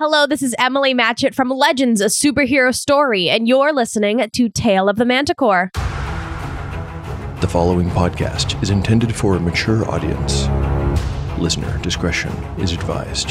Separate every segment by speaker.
Speaker 1: Hello, this is Emily Matchett from Legends, a superhero story, and you're listening to Tale of the Manticore.
Speaker 2: The following podcast is intended for a mature audience. Listener discretion is advised.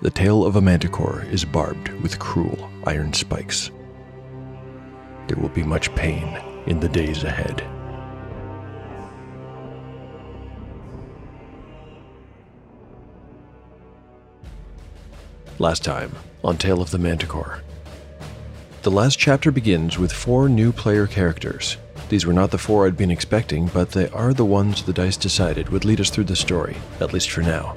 Speaker 2: the tail of a manticore is barbed with cruel iron spikes. There will be much pain in the days ahead. Last time on Tale of the Manticore. The last chapter begins with four new player characters. These were not the four I'd been expecting, but they are the ones the dice decided would lead us through the story, at least for now.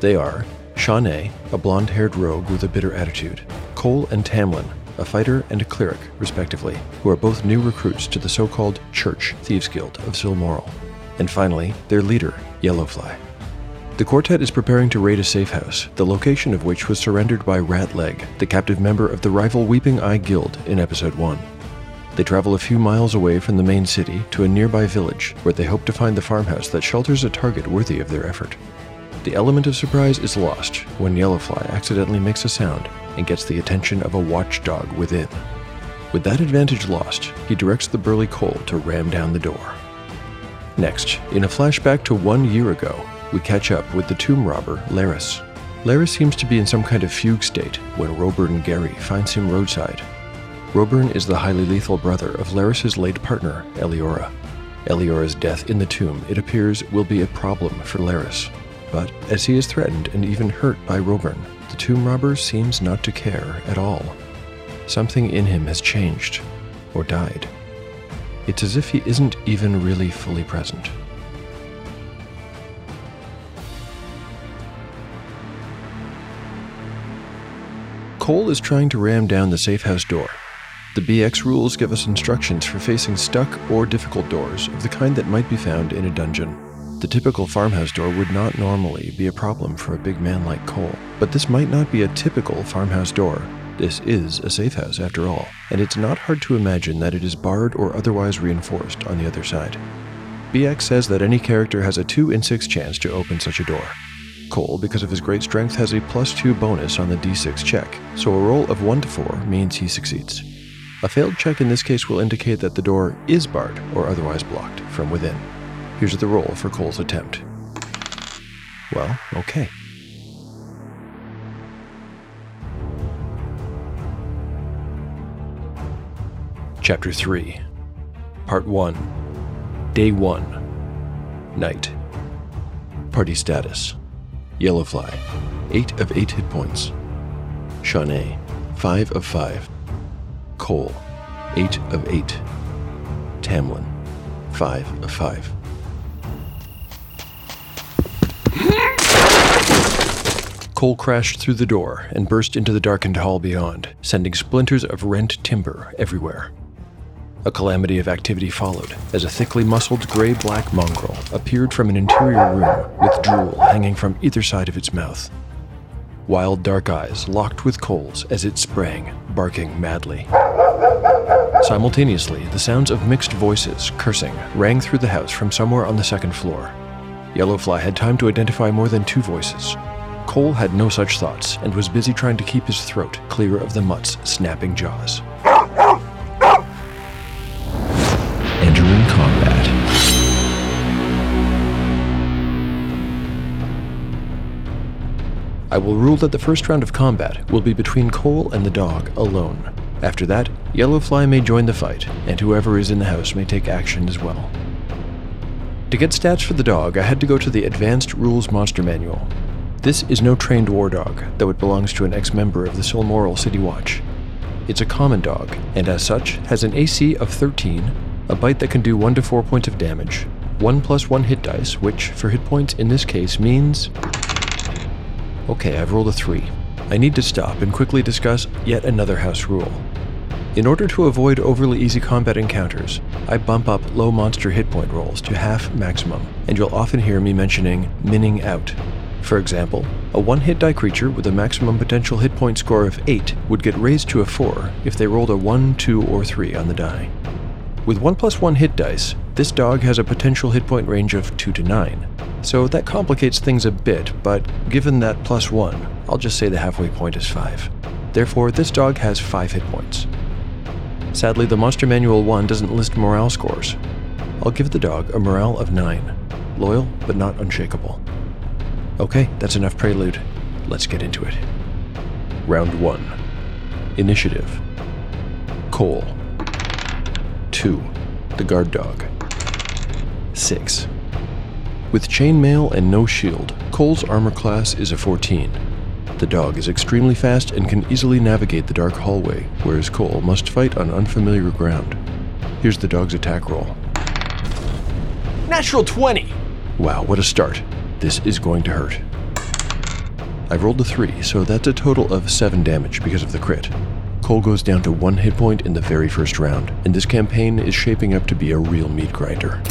Speaker 2: They are Shawnee, a blonde haired rogue with a bitter attitude, Cole and Tamlin, a fighter and a cleric, respectively, who are both new recruits to the so called Church Thieves Guild of Silmoral. And finally, their leader, Yellowfly. The quartet is preparing to raid a safe house, the location of which was surrendered by Ratleg, the captive member of the rival Weeping Eye Guild in Episode 1. They travel a few miles away from the main city to a nearby village where they hope to find the farmhouse that shelters a target worthy of their effort. The element of surprise is lost when Yellowfly accidentally makes a sound and gets the attention of a watchdog within. With that advantage lost, he directs the burly Cole to ram down the door. Next, in a flashback to one year ago, we catch up with the tomb robber, Laris. Laris seems to be in some kind of fugue state when Roburn Gary finds him roadside. Roburn is the highly lethal brother of Laris's late partner, Eliora. Eliora's death in the tomb, it appears, will be a problem for Laris. But as he is threatened and even hurt by Roburn, the tomb robber seems not to care at all. Something in him has changed, or died. It's as if he isn't even really fully present. Cole is trying to ram down the safe house door. The BX rules give us instructions for facing stuck or difficult doors of the kind that might be found in a dungeon. The typical farmhouse door would not normally be a problem for a big man like Cole, but this might not be a typical farmhouse door. This is a safe house after all, and it's not hard to imagine that it is barred or otherwise reinforced on the other side. BX says that any character has a 2 in 6 chance to open such a door. Cole, because of his great strength, has a plus 2 bonus on the d6 check, so a roll of 1 to 4 means he succeeds. A failed check in this case will indicate that the door is barred or otherwise blocked from within. Here's the roll for Cole's attempt. Well, okay. Chapter 3 Part 1 Day 1 Night. Party status. Yellowfly 8 of 8 hit points. Shawnee 5 of 5 Cole. 8 of 8 Tamlin. 5 of 5 Cole crashed through the door and burst into the darkened hall beyond, sending splinters of rent timber everywhere. A calamity of activity followed as a thickly muscled gray black mongrel appeared from an interior room with drool hanging from either side of its mouth. Wild dark eyes locked with Cole's as it sprang, barking madly. Simultaneously, the sounds of mixed voices, cursing, rang through the house from somewhere on the second floor. Yellowfly had time to identify more than two voices, Cole had no such thoughts and was busy trying to keep his throat clear of the mutt's snapping jaws. Entering combat. I will rule that the first round of combat will be between Cole and the dog alone. After that, Yellowfly may join the fight, and whoever is in the house may take action as well. To get stats for the dog, I had to go to the Advanced Rules Monster Manual, this is no trained war dog, though it belongs to an ex member of the Silmoral City Watch. It's a common dog, and as such, has an AC of 13, a bite that can do 1 to 4 points of damage, 1 plus 1 hit dice, which, for hit points in this case, means. Okay, I've rolled a 3. I need to stop and quickly discuss yet another house rule. In order to avoid overly easy combat encounters, I bump up low monster hit point rolls to half maximum, and you'll often hear me mentioning minning out. For example, a one hit die creature with a maximum potential hit point score of 8 would get raised to a 4 if they rolled a 1, 2, or 3 on the die. With 1 plus 1 hit dice, this dog has a potential hit point range of 2 to 9. So that complicates things a bit, but given that plus 1, I'll just say the halfway point is 5. Therefore, this dog has 5 hit points. Sadly, the Monster Manual 1 doesn't list morale scores. I'll give the dog a morale of 9. Loyal, but not unshakable. Okay, that's enough prelude. Let's get into it. Round 1 Initiative Cole. 2. The Guard Dog. 6. With chainmail and no shield, Cole's armor class is a 14. The dog is extremely fast and can easily navigate the dark hallway, whereas Cole must fight on unfamiliar ground. Here's the dog's attack roll. Natural 20! Wow, what a start. This is going to hurt. I've rolled a 3, so that's a total of 7 damage because of the crit. Cole goes down to 1 hit point in the very first round, and this campaign is shaping up to be a real meat grinder.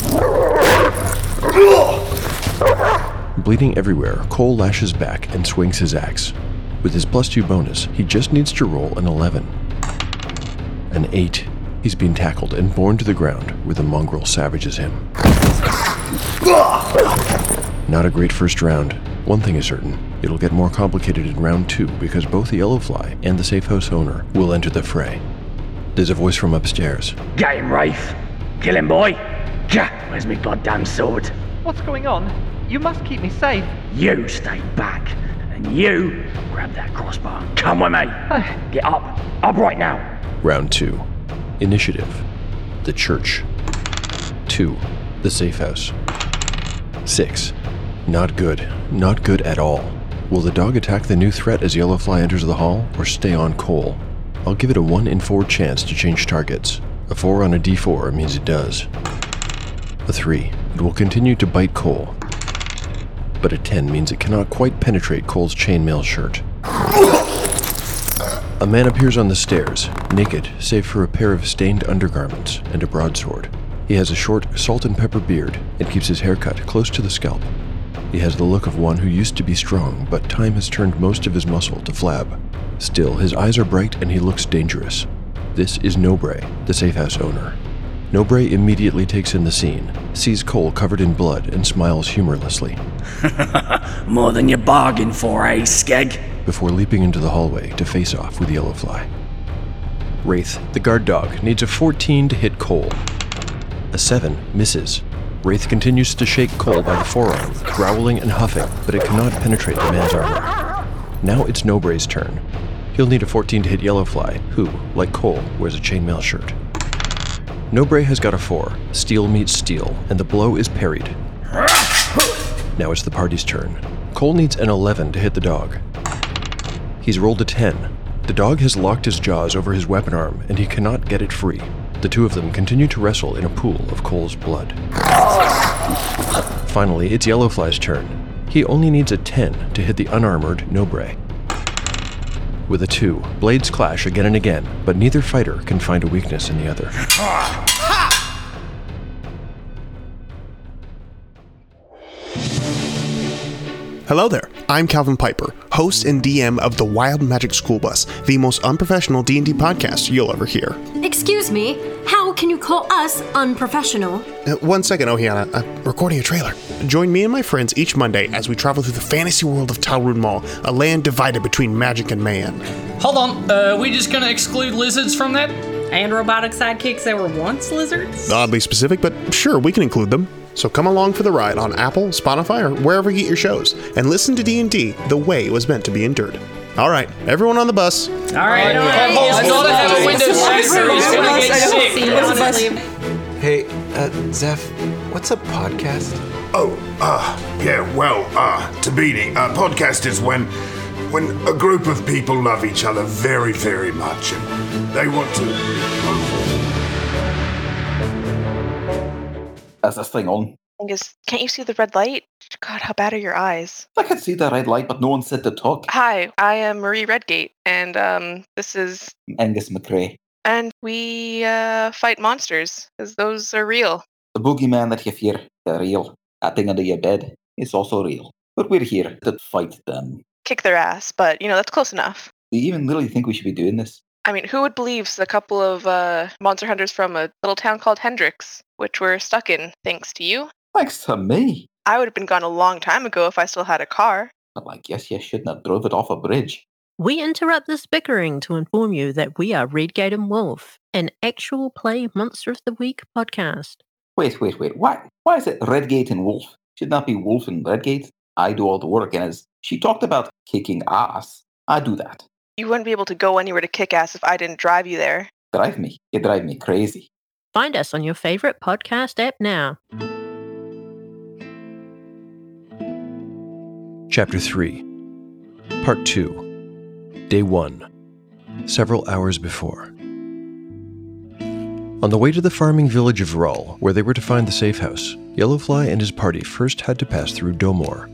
Speaker 2: Bleeding everywhere, Cole lashes back and swings his axe. With his plus 2 bonus, he just needs to roll an 11. An 8. He's been tackled and borne to the ground where the mongrel savages him. Not a great first round. One thing is certain it'll get more complicated in round two because both the Yellowfly and the safe house owner will enter the fray. There's a voice from upstairs.
Speaker 3: Get him, Wraith. Kill him, boy. Gah, where's my goddamn sword?
Speaker 4: What's going on? You must keep me safe.
Speaker 3: You stay back. And you grab that crossbar come with me. Get up. Up right now.
Speaker 2: Round two Initiative The Church. 2. The Safe House. 6. Not good. Not good at all. Will the dog attack the new threat as Yellowfly enters the hall, or stay on Cole? I'll give it a 1 in 4 chance to change targets. A 4 on a d4 means it does. A 3. It will continue to bite Cole. But a 10 means it cannot quite penetrate Cole's chainmail shirt. A man appears on the stairs, naked, save for a pair of stained undergarments and a broadsword. He has a short, salt and pepper beard and keeps his hair cut close to the scalp. He has the look of one who used to be strong, but time has turned most of his muscle to flab. Still, his eyes are bright and he looks dangerous. This is Nobre, the safe house owner. Nobre immediately takes in the scene, sees Cole covered in blood, and smiles humorlessly
Speaker 3: More than you bargained for, eh, Skeg?
Speaker 2: before leaping into the hallway to face off with Yellowfly. Wraith, the guard dog, needs a 14 to hit Cole. A 7 misses. Wraith continues to shake Cole by the forearm, growling and huffing, but it cannot penetrate the man's armor. Now it's Nobre's turn. He'll need a 14 to hit Yellowfly, who, like Cole, wears a chainmail shirt. Nobre has got a 4. Steel meets steel, and the blow is parried. Now it's the party's turn. Cole needs an 11 to hit the dog. He's rolled a 10. The dog has locked his jaws over his weapon arm, and he cannot get it free. The two of them continue to wrestle in a pool of Cole's blood. Finally, it's Yellowfly's turn. He only needs a 10 to hit the unarmored Nobre. With a 2, blades clash again and again, but neither fighter can find a weakness in the other.
Speaker 5: Hello there. I'm Calvin Piper, host and DM of the Wild Magic School Bus, the most unprofessional D&D podcast you'll ever hear.
Speaker 6: Excuse me, how can you call us unprofessional?
Speaker 5: Uh, one second, Ohiana. I'm recording a trailer. Join me and my friends each Monday as we travel through the fantasy world of Talrun Mall, a land divided between magic and man.
Speaker 7: Hold on, uh, we just gonna exclude lizards from that?
Speaker 8: And robotic sidekicks that were once lizards?
Speaker 5: Oddly specific, but sure, we can include them. So come along for the ride on Apple, Spotify, or wherever you get your shows, and listen to D&D the way it was meant to be endured. All right, everyone on the bus.
Speaker 8: All right, all right.
Speaker 7: He's gotta have a window seat or he's gonna get sick.
Speaker 8: See you honestly.
Speaker 9: Hey, uh, Zeph, what's a podcast?
Speaker 10: Oh, uh, yeah, well, uh, Tabini, a podcast is when when a group of people love each other very, very much and they want to.
Speaker 11: Is this thing on?
Speaker 12: Angus, can't you see the red light? God, how bad are your eyes?
Speaker 11: I can see the red light, but no one said to talk.
Speaker 12: Hi, I am Marie Redgate, and um, this is
Speaker 11: Angus McRae.
Speaker 12: and we uh, fight monsters because those are real.
Speaker 11: The boogeyman that you fear, they're real. That thing under your bed is also real. But we're here to fight them.
Speaker 12: Kick their ass, but you know that's close enough.
Speaker 11: Do you even really think we should be doing this?
Speaker 12: I mean, who would believe a couple of uh, monster hunters from a little town called Hendrix, which we're stuck in thanks to you?
Speaker 11: Thanks to me.
Speaker 12: I would have been gone a long time ago if I still had a car.
Speaker 11: But I guess you shouldn't have drove it off a bridge.
Speaker 13: We interrupt this bickering to inform you that we are Redgate and Wolf, an actual play Monster of the Week podcast.
Speaker 11: Wait, wait, wait. Why? Why is it Redgate and Wolf? Should not be Wolf and Redgate. I do all the work, and as she talked about kicking ass, I do that.
Speaker 12: You wouldn't be able to go anywhere to kick ass if I didn't drive you there.
Speaker 11: Drive me. You drive me crazy.
Speaker 13: Find us on your favorite podcast app now.
Speaker 2: Chapter 3 Part 2 Day 1 Several hours before. On the way to the farming village of Rull, where they were to find the safe house, Yellowfly and his party first had to pass through Domor.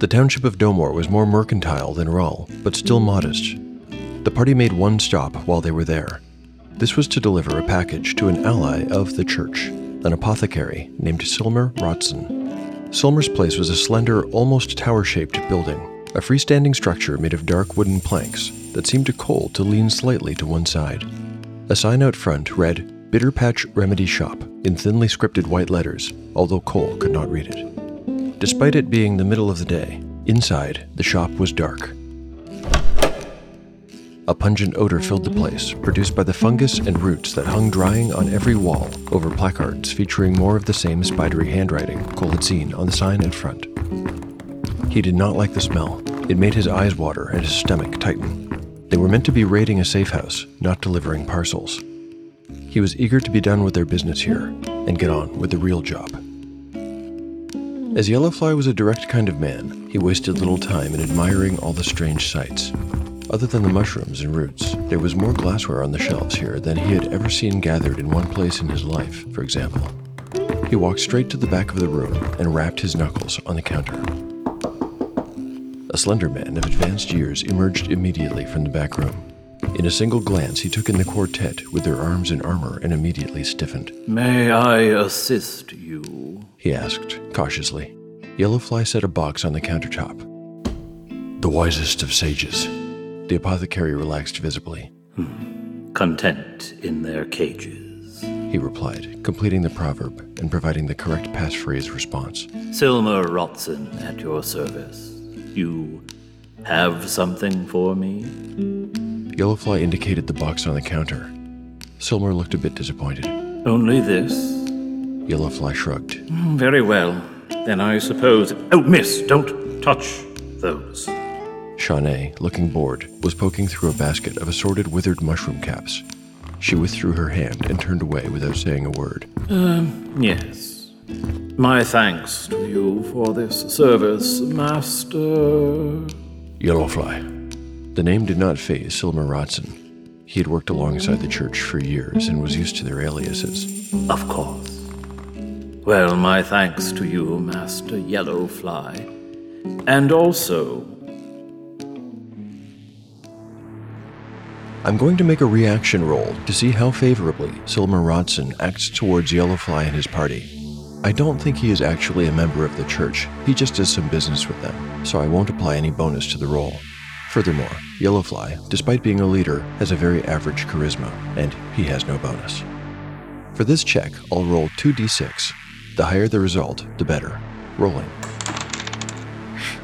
Speaker 2: The township of Domor was more mercantile than Rull, but still modest. The party made one stop while they were there. This was to deliver a package to an ally of the church, an apothecary named Silmer Rotson. Silmer's place was a slender, almost tower shaped building, a freestanding structure made of dark wooden planks that seemed to Cole to lean slightly to one side. A sign out front read Bitter Patch Remedy Shop in thinly scripted white letters, although Cole could not read it. Despite it being the middle of the day, inside the shop was dark. A pungent odor filled the place, produced by the fungus and roots that hung drying on every wall over placards featuring more of the same spidery handwriting Cole had seen on the sign in front. He did not like the smell. It made his eyes water and his stomach tighten. They were meant to be raiding a safe house, not delivering parcels. He was eager to be done with their business here and get on with the real job. As Yellowfly was a direct kind of man, he wasted little time in admiring all the strange sights. Other than the mushrooms and roots, there was more glassware on the shelves here than he had ever seen gathered in one place in his life, for example. He walked straight to the back of the room and rapped his knuckles on the counter. A slender man of advanced years emerged immediately from the back room. In a single glance, he took in the quartet with their arms in armor and immediately stiffened.
Speaker 14: May I assist you?
Speaker 2: He asked, cautiously. Yellowfly set a box on the countertop. The wisest of sages. The apothecary relaxed visibly. Hmm.
Speaker 14: Content in their cages.
Speaker 2: He replied, completing the proverb and providing the correct passphrase response.
Speaker 14: Silmer Rotson at your service. You have something for me?
Speaker 2: Yellowfly indicated the box on the counter. Silmer looked a bit disappointed.
Speaker 14: Only this?
Speaker 2: Yellowfly shrugged.
Speaker 14: Very well. Then I suppose. Oh, miss, don't touch those.
Speaker 2: Shawnee, looking bored, was poking through a basket of assorted withered mushroom caps. She withdrew her hand and turned away without saying a word.
Speaker 14: Um, yes. My thanks to you for this service, Master.
Speaker 2: Yellowfly. The name did not faze Silmer Rotson. He had worked alongside the church for years and was used to their aliases.
Speaker 14: Of course. Well, my thanks to you, Master Yellowfly. And also,
Speaker 2: I'm going to make a reaction roll to see how favorably Silmer Rotson acts towards Yellowfly and his party. I don't think he is actually a member of the church, he just does some business with them, so I won't apply any bonus to the roll. Furthermore, Yellowfly, despite being a leader, has a very average charisma, and he has no bonus. For this check, I'll roll 2d6. The higher the result, the better. Rolling.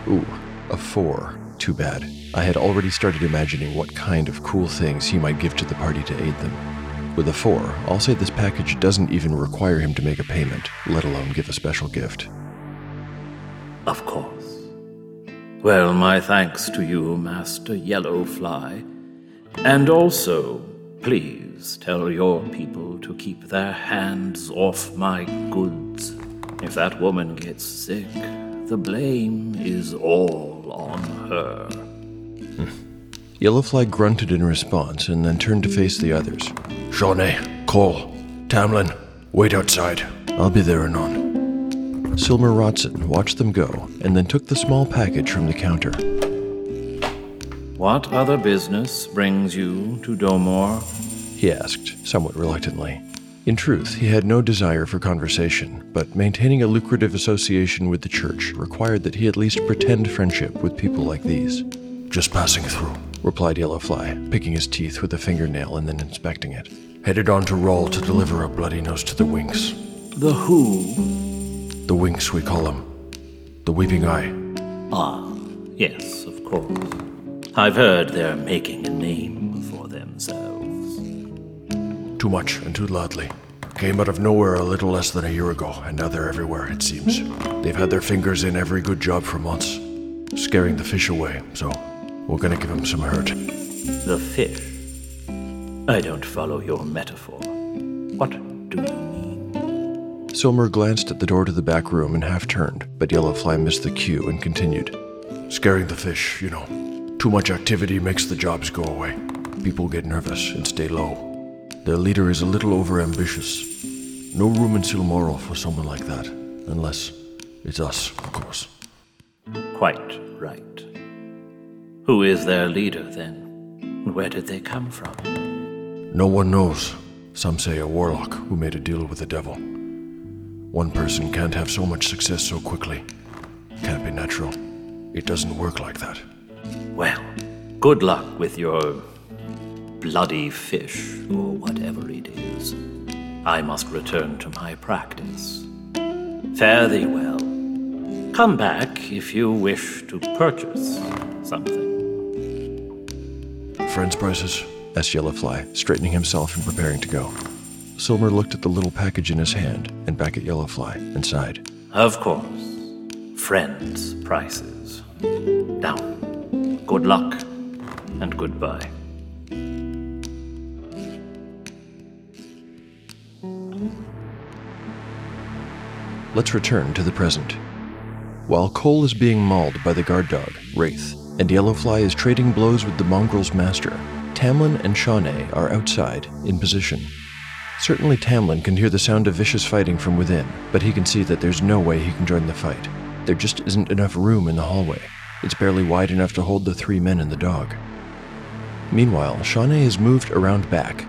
Speaker 2: Ooh, a 4. Too bad. I had already started imagining what kind of cool things he might give to the party to aid them. With a 4, I'll say this package doesn't even require him to make a payment, let alone give a special gift.
Speaker 14: of course. Well, my thanks to you, Master Yellowfly. And also, please tell your people to keep their hands off my goods. If that woman gets sick, the blame is all on her.
Speaker 2: Yellowfly grunted in response and then turned to face the others.
Speaker 10: Shawnee, Cole, Tamlin, wait outside.
Speaker 2: I'll be there anon. Silmer Rotson watched them go and then took the small package from the counter.
Speaker 14: What other business brings you to Domor?
Speaker 2: He asked, somewhat reluctantly. In truth, he had no desire for conversation, but maintaining a lucrative association with the church required that he at least pretend friendship with people like these.
Speaker 10: Just passing through,
Speaker 2: replied Yellowfly, picking his teeth with a fingernail and then inspecting it.
Speaker 10: Headed on to Rull to deliver a bloody nose to the Winks.
Speaker 14: The who?
Speaker 10: The Winks, we call them. The Weeping Eye.
Speaker 14: Ah, yes, of course. I've heard they're making a name for themselves.
Speaker 10: Too much and too loudly. Came out of nowhere a little less than a year ago, and now they're everywhere, it seems. They've had their fingers in every good job for months, scaring the fish away, so we're gonna give them some hurt.
Speaker 14: The fish? I don't follow your metaphor. What do you mean?
Speaker 2: Silmer glanced at the door to the back room and half turned, but Yellowfly missed the cue and continued.
Speaker 10: Scaring the fish, you know. Too much activity makes the jobs go away. People get nervous and stay low. Their leader is a little overambitious. No room in Silmoral for someone like that, unless it's us, of course.
Speaker 14: Quite right. Who is their leader, then? Where did they come from?
Speaker 10: No one knows. Some say a warlock who made a deal with the devil. One person can't have so much success so quickly. Can't be natural. It doesn't work like that.
Speaker 14: Well, good luck with your bloody fish, or whatever it is. I must return to my practice. Fare thee well. Come back if you wish to purchase something.
Speaker 10: Friends prices?
Speaker 2: asked Yellowfly, straightening himself and preparing to go. Silmer looked at the little package in his hand and back at Yellowfly and sighed.
Speaker 14: Of course. Friends prices. Now, good luck and goodbye.
Speaker 2: Let's return to the present. While Cole is being mauled by the guard dog, Wraith, and Yellowfly is trading blows with the mongrel's master, Tamlin and Shawnee are outside, in position. Certainly Tamlin can hear the sound of vicious fighting from within, but he can see that there's no way he can join the fight. There just isn't enough room in the hallway. It's barely wide enough to hold the three men and the dog. Meanwhile, Shawnee has moved around back.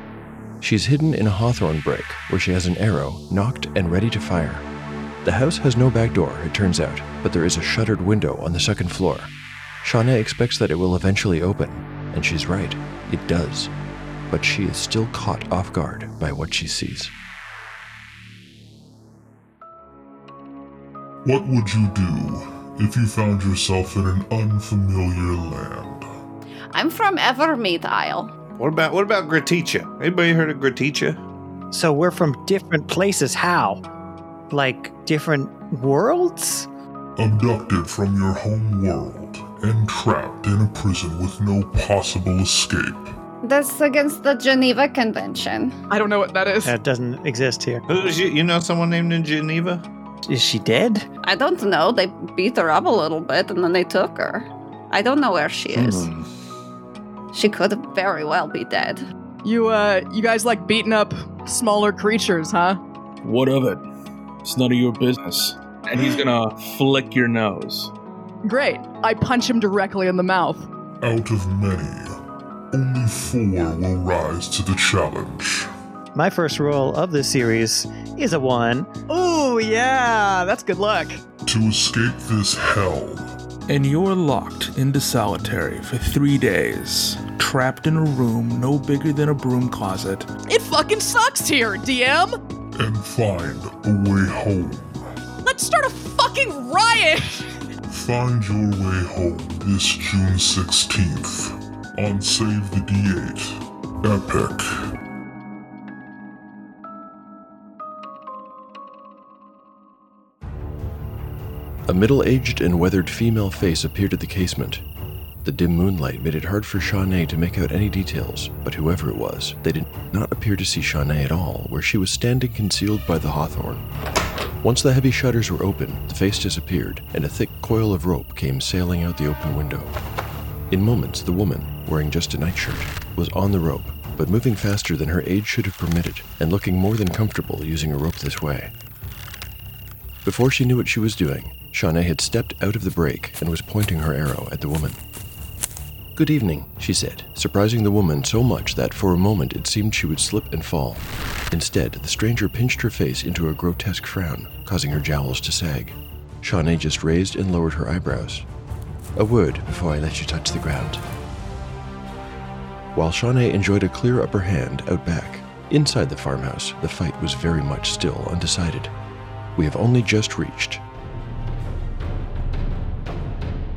Speaker 2: She's hidden in a hawthorn brake where she has an arrow nocked and ready to fire. The house has no back door, it turns out, but there is a shuttered window on the second floor. Shawnee expects that it will eventually open, and she's right, it does. But she is still caught off guard by what she sees.
Speaker 15: What would you do if you found yourself in an unfamiliar land?
Speaker 16: I'm from Evermeet Isle.
Speaker 17: What about what about Graticha? Anybody heard of Graticha?
Speaker 18: So we're from different places. How? Like different worlds?
Speaker 15: Abducted from your home world and trapped in a prison with no possible escape.
Speaker 16: That's against the Geneva Convention.
Speaker 19: I don't know what that is.
Speaker 18: That doesn't exist here.
Speaker 17: Who's you? You know someone named in Geneva?
Speaker 18: Is she dead?
Speaker 16: I don't know. They beat her up a little bit and then they took her. I don't know where she is.
Speaker 17: Hmm.
Speaker 16: She could very well be dead.
Speaker 19: You uh you guys like beating up smaller creatures, huh?
Speaker 20: What of it? It's none of your business. And he's gonna flick your nose.
Speaker 19: Great. I punch him directly in the mouth.
Speaker 15: Out of many, only four will rise to the challenge.
Speaker 18: My first roll of this series is a one.
Speaker 19: Ooh, yeah, that's good luck.
Speaker 15: To escape this hell,
Speaker 20: And you're locked into solitary for three days, trapped in a room no bigger than a broom closet.
Speaker 19: It fucking sucks here, DM.
Speaker 15: And find a way home.
Speaker 19: Let's start a fucking riot.
Speaker 15: Find your way home this June 16th on Save the D8 Epic.
Speaker 2: A middle aged and weathered female face appeared at the casement. The dim moonlight made it hard for Shawnee to make out any details, but whoever it was, they did not appear to see Shawnee at all, where she was standing concealed by the hawthorn. Once the heavy shutters were open, the face disappeared, and a thick coil of rope came sailing out the open window. In moments, the woman, wearing just a nightshirt, was on the rope, but moving faster than her age should have permitted, and looking more than comfortable using a rope this way. Before she knew what she was doing, Shawnee had stepped out of the brake and was pointing her arrow at the woman. Good evening, she said, surprising the woman so much that for a moment it seemed she would slip and fall. Instead, the stranger pinched her face into a grotesque frown, causing her jowls to sag. Shawnee just raised and lowered her eyebrows. A word before I let you touch the ground. While Shawnee enjoyed a clear upper hand out back, inside the farmhouse, the fight was very much still undecided. We have only just reached.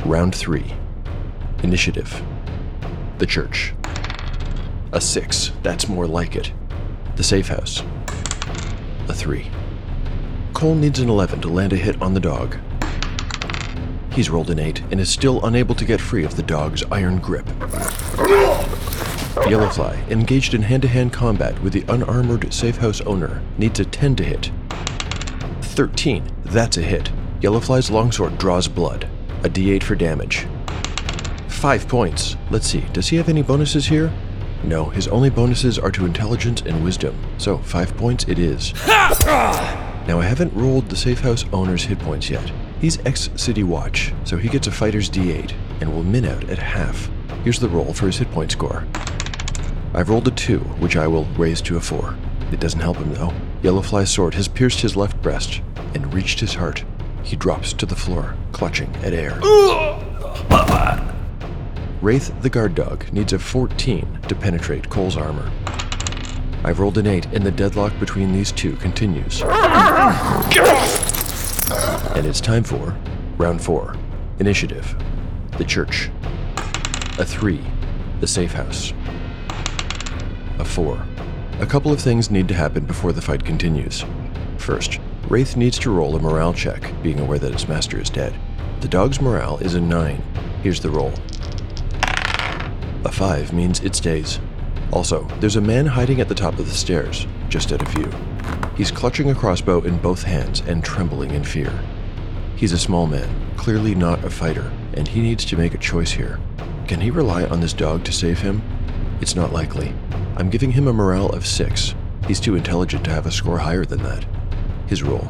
Speaker 2: Round 3 Initiative. The church. A 6, that's more like it. The safe house. A 3. Cole needs an 11 to land a hit on the dog. He's rolled an 8 and is still unable to get free of the dog's iron grip. Yellowfly, engaged in hand to hand combat with the unarmored safe house owner, needs a 10 to hit. 13, that's a hit. Yellowfly's longsword draws blood. A d8 for damage. 5 points. Let's see, does he have any bonuses here? No, his only bonuses are to intelligence and wisdom, so 5 points it is. Now, I haven't rolled the safe house owner's hit points yet. He's ex City Watch, so he gets a fighter's d8 and will min out at half. Here's the roll for his hit point score. I've rolled a 2, which I will raise to a 4. It doesn't help him though. Yellowfly's sword has pierced his left breast and reached his heart. He drops to the floor, clutching at air. Wraith the guard dog needs a 14 to penetrate Cole's armor. I've rolled an 8, and the deadlock between these two continues. And it's time for round 4 Initiative. The church. A 3. The safe house. A 4. A couple of things need to happen before the fight continues. First, Wraith needs to roll a morale check, being aware that its master is dead. The dog's morale is a 9. Here's the roll. A 5 means it stays. Also, there's a man hiding at the top of the stairs, just out of view. He's clutching a crossbow in both hands and trembling in fear. He's a small man, clearly not a fighter, and he needs to make a choice here. Can he rely on this dog to save him? It's not likely. I'm giving him a morale of 6. He's too intelligent to have a score higher than that. His roll.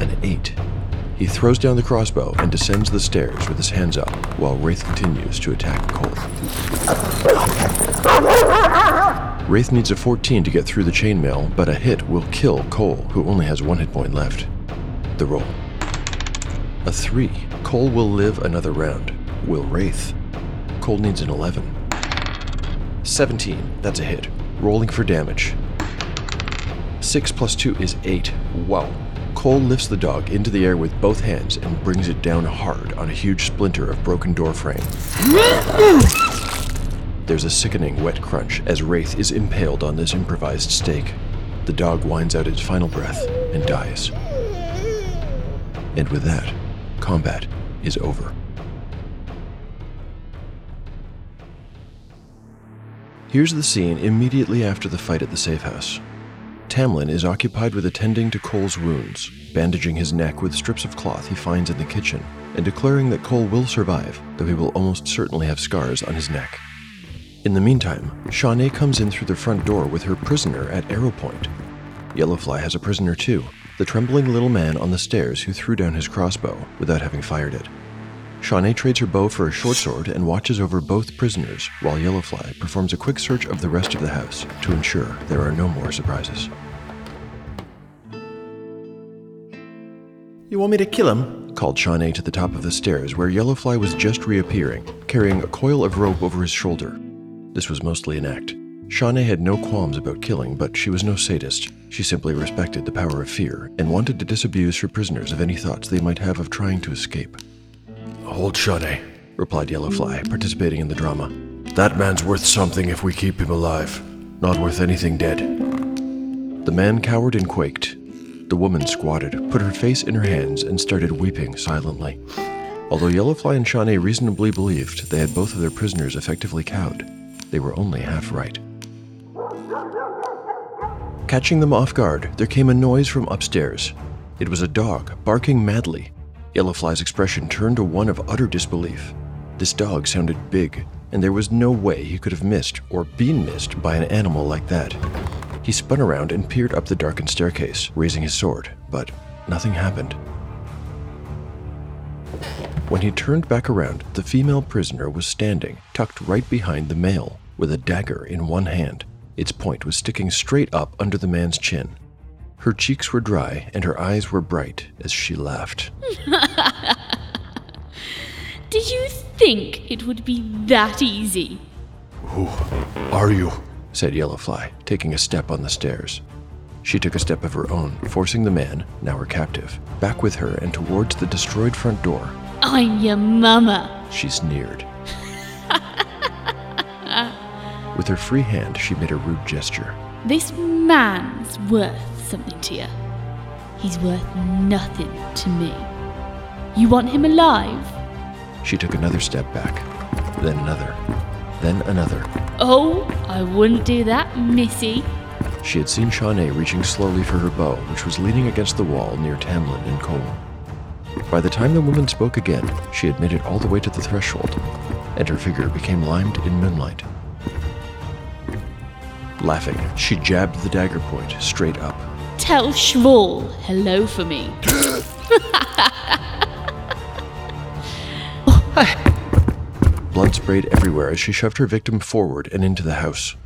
Speaker 2: An 8. He throws down the crossbow and descends the stairs with his hands up while Wraith continues to attack Cole. Wraith needs a 14 to get through the chainmail, but a hit will kill Cole, who only has one hit point left. The roll. A 3. Cole will live another round. Will Wraith? Cole needs an 11. 17. That's a hit. Rolling for damage. 6 plus 2 is 8. Wow. Cole lifts the dog into the air with both hands and brings it down hard on a huge splinter of broken door frame. There's a sickening wet crunch as Wraith is impaled on this improvised stake. The dog whines out its final breath and dies. And with that, combat is over. Here's the scene immediately after the fight at the safe house. Tamlin is occupied with attending to Cole's wounds, bandaging his neck with strips of cloth he finds in the kitchen, and declaring that Cole will survive, though he will almost certainly have scars on his neck. In the meantime, Shawnee comes in through the front door with her prisoner at arrow point. Yellowfly has a prisoner too, the trembling little man on the stairs who threw down his crossbow without having fired it. Shawnee trades her bow for a short sword and watches over both prisoners, while Yellowfly performs a quick search of the rest of the house to ensure there are no more surprises. Want me to kill him? called Shawnee to the top of the stairs where Yellowfly was just reappearing, carrying a coil of rope over his shoulder. This was mostly an act. Shawnee had no qualms about killing, but she was no sadist. She simply respected the power of fear and wanted to disabuse her prisoners of any thoughts they might have of trying to escape.
Speaker 10: Hold Shawnee,
Speaker 2: replied Yellowfly, participating in the drama.
Speaker 10: That man's worth something if we keep him alive, not worth anything dead.
Speaker 2: The man cowered and quaked. The woman squatted, put her face in her hands, and started weeping silently. Although Yellowfly and Shawnee reasonably believed they had both of their prisoners effectively cowed, they were only half right. Catching them off guard, there came a noise from upstairs. It was a dog, barking madly. Yellowfly's expression turned to one of utter disbelief. This dog sounded big, and there was no way he could have missed or been missed by an animal like that. He spun around and peered up the darkened staircase, raising his sword, but nothing happened. When he turned back around, the female prisoner was standing, tucked right behind the male, with a dagger in one hand. Its point was sticking straight up under the man's chin. Her cheeks were dry and her eyes were bright as she laughed.
Speaker 21: Did you think it would be that easy?
Speaker 2: Who are you? Said Yellowfly, taking a step on the stairs. She took a step of her own, forcing the man, now her captive, back with her and towards the destroyed front door.
Speaker 21: I'm your mama.
Speaker 2: She sneered. With her free hand, she made a rude gesture.
Speaker 21: This man's worth something to you. He's worth nothing to me. You want him alive?
Speaker 2: She took another step back, then another, then another.
Speaker 21: Oh, I wouldn't do that, missy.
Speaker 2: She had seen Shawnee reaching slowly for her bow, which was leaning against the wall near Tamlin and Cole. By the time the woman spoke again, she had made it all the way to the threshold, and her figure became limed in moonlight. Laughing, she jabbed the dagger point straight up.
Speaker 21: Tell Shvall hello for me.
Speaker 2: Blood sprayed everywhere as she shoved her victim forward and into the house.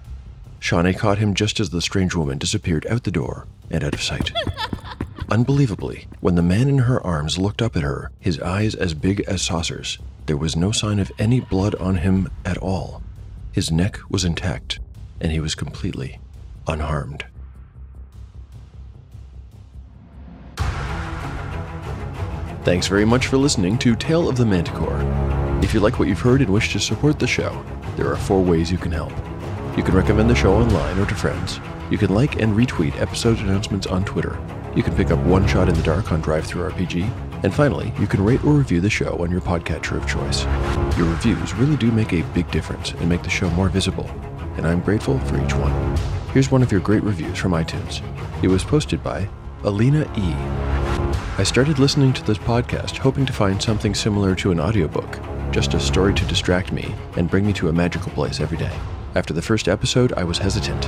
Speaker 2: Shawnee caught him just as the strange woman disappeared out the door and out of sight. Unbelievably, when the man in her arms looked up at her, his eyes as big as saucers, there was no sign of any blood on him at all. His neck was intact, and he was completely unharmed. Thanks very much for listening to Tale of the Manticore. If you like what you've heard and wish to support the show, there are four ways you can help. You can recommend the show online or to friends. You can like and retweet episode announcements on Twitter. You can pick up One Shot in the Dark on DriveThruRPG. And finally, you can rate or review the show on your podcatcher of choice. Your reviews really do make a big difference and make the show more visible, and I'm grateful for each one. Here's one of your great reviews from iTunes. It was posted by Alina E. I started listening to this podcast hoping to find something similar to an audiobook, just a story to distract me and bring me to a magical place every day. After the first episode, I was hesitant.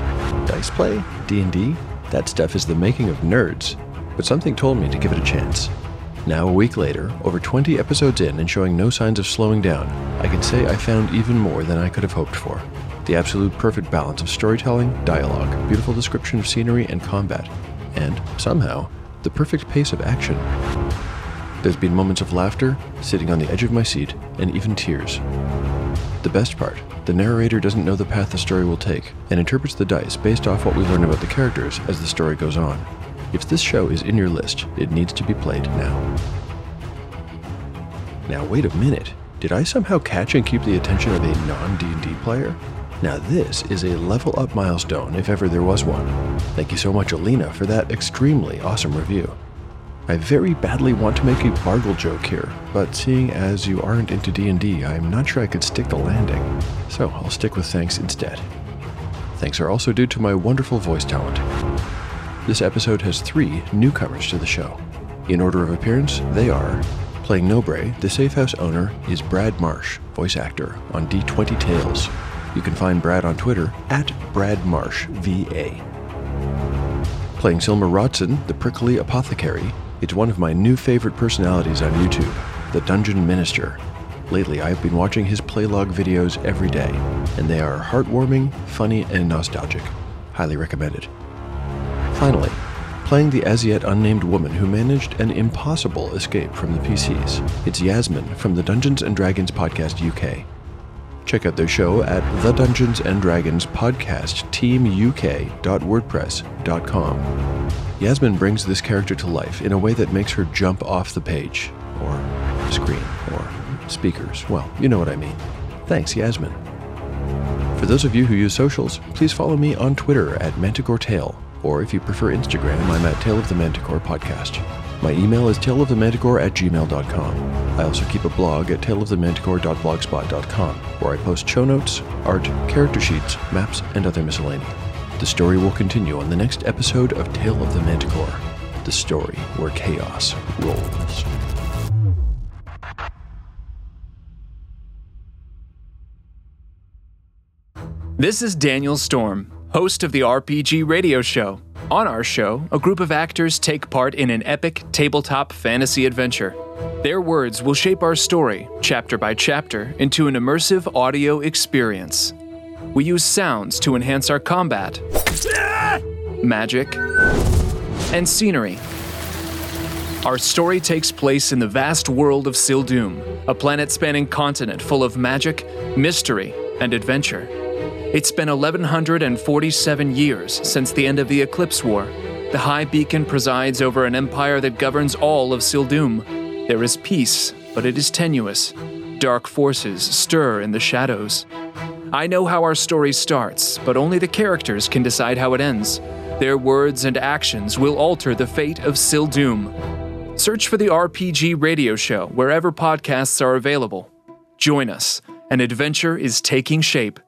Speaker 2: Dice play? D&D? That stuff is the making of nerds. But something told me to give it a chance. Now, a week later, over 20 episodes in and showing no signs of slowing down, I can say I found even more than I could have hoped for. The absolute perfect balance of storytelling, dialogue, beautiful description of scenery and combat, and, somehow, the perfect pace of action. There's been moments of laughter, sitting on the edge of my seat, and even tears. The best part, the narrator doesn't know the path the story will take and interprets the dice based off what we learn about the characters as the story goes on. If this show is in your list, it needs to be played now. Now wait a minute. Did I somehow catch and keep the attention of a non-D&D player? Now this is a level up milestone if ever there was one. Thank you so much Alina for that extremely awesome review. I very badly want to make a Bargle joke here, but seeing as you aren't into D&D, I'm not sure I could stick the landing. So I'll stick with thanks instead. Thanks are also due to my wonderful voice talent. This episode has three newcomers to the show. In order of appearance, they are playing Nobre, the safe house owner is Brad Marsh, voice actor on D20 Tales. You can find Brad on Twitter at Brad Marsh VA. Playing Silmer Rotson, the prickly apothecary, it's one of my new favorite personalities on YouTube, the Dungeon Minister. Lately, I've been watching his playlog videos every day, and they are heartwarming, funny, and nostalgic. Highly recommended. Finally, playing the as yet unnamed woman who managed an impossible escape from the PCs, it's Yasmin from the Dungeons and Dragons Podcast UK. Check out their show at the Dungeons and Dragons Podcast Team UK.wordpress.com. Yasmin brings this character to life in a way that makes her jump off the page, or screen, or speakers. Well, you know what I mean. Thanks, Yasmin. For those of you who use socials, please follow me on Twitter at Manticore Tale, or if you prefer Instagram, I'm at Tale of the Manticore Podcast. My email is taleofthemanticore at gmail.com. I also keep a blog at taleofthemanticore.blogspot.com, where I post show notes, art, character sheets, maps, and other miscellany. The story will continue on the next episode of Tale of the Manticore, the story where chaos rolls.
Speaker 22: This is Daniel Storm, host of the RPG Radio Show. On our show, a group of actors take part in an epic tabletop fantasy adventure. Their words will shape our story, chapter by chapter, into an immersive audio experience. We use sounds to enhance our combat, magic, and scenery. Our story takes place in the vast world of Sildum, a planet spanning continent full of magic, mystery, and adventure. It's been 1147 years since the end of the Eclipse War. The High Beacon presides over an empire that governs all of Sildum. There is peace, but it is tenuous. Dark forces stir in the shadows. I know how our story starts, but only the characters can decide how it ends. Their words and actions will alter the fate of Sildum. Search for the RPG radio show wherever podcasts are available. Join us. An adventure is taking shape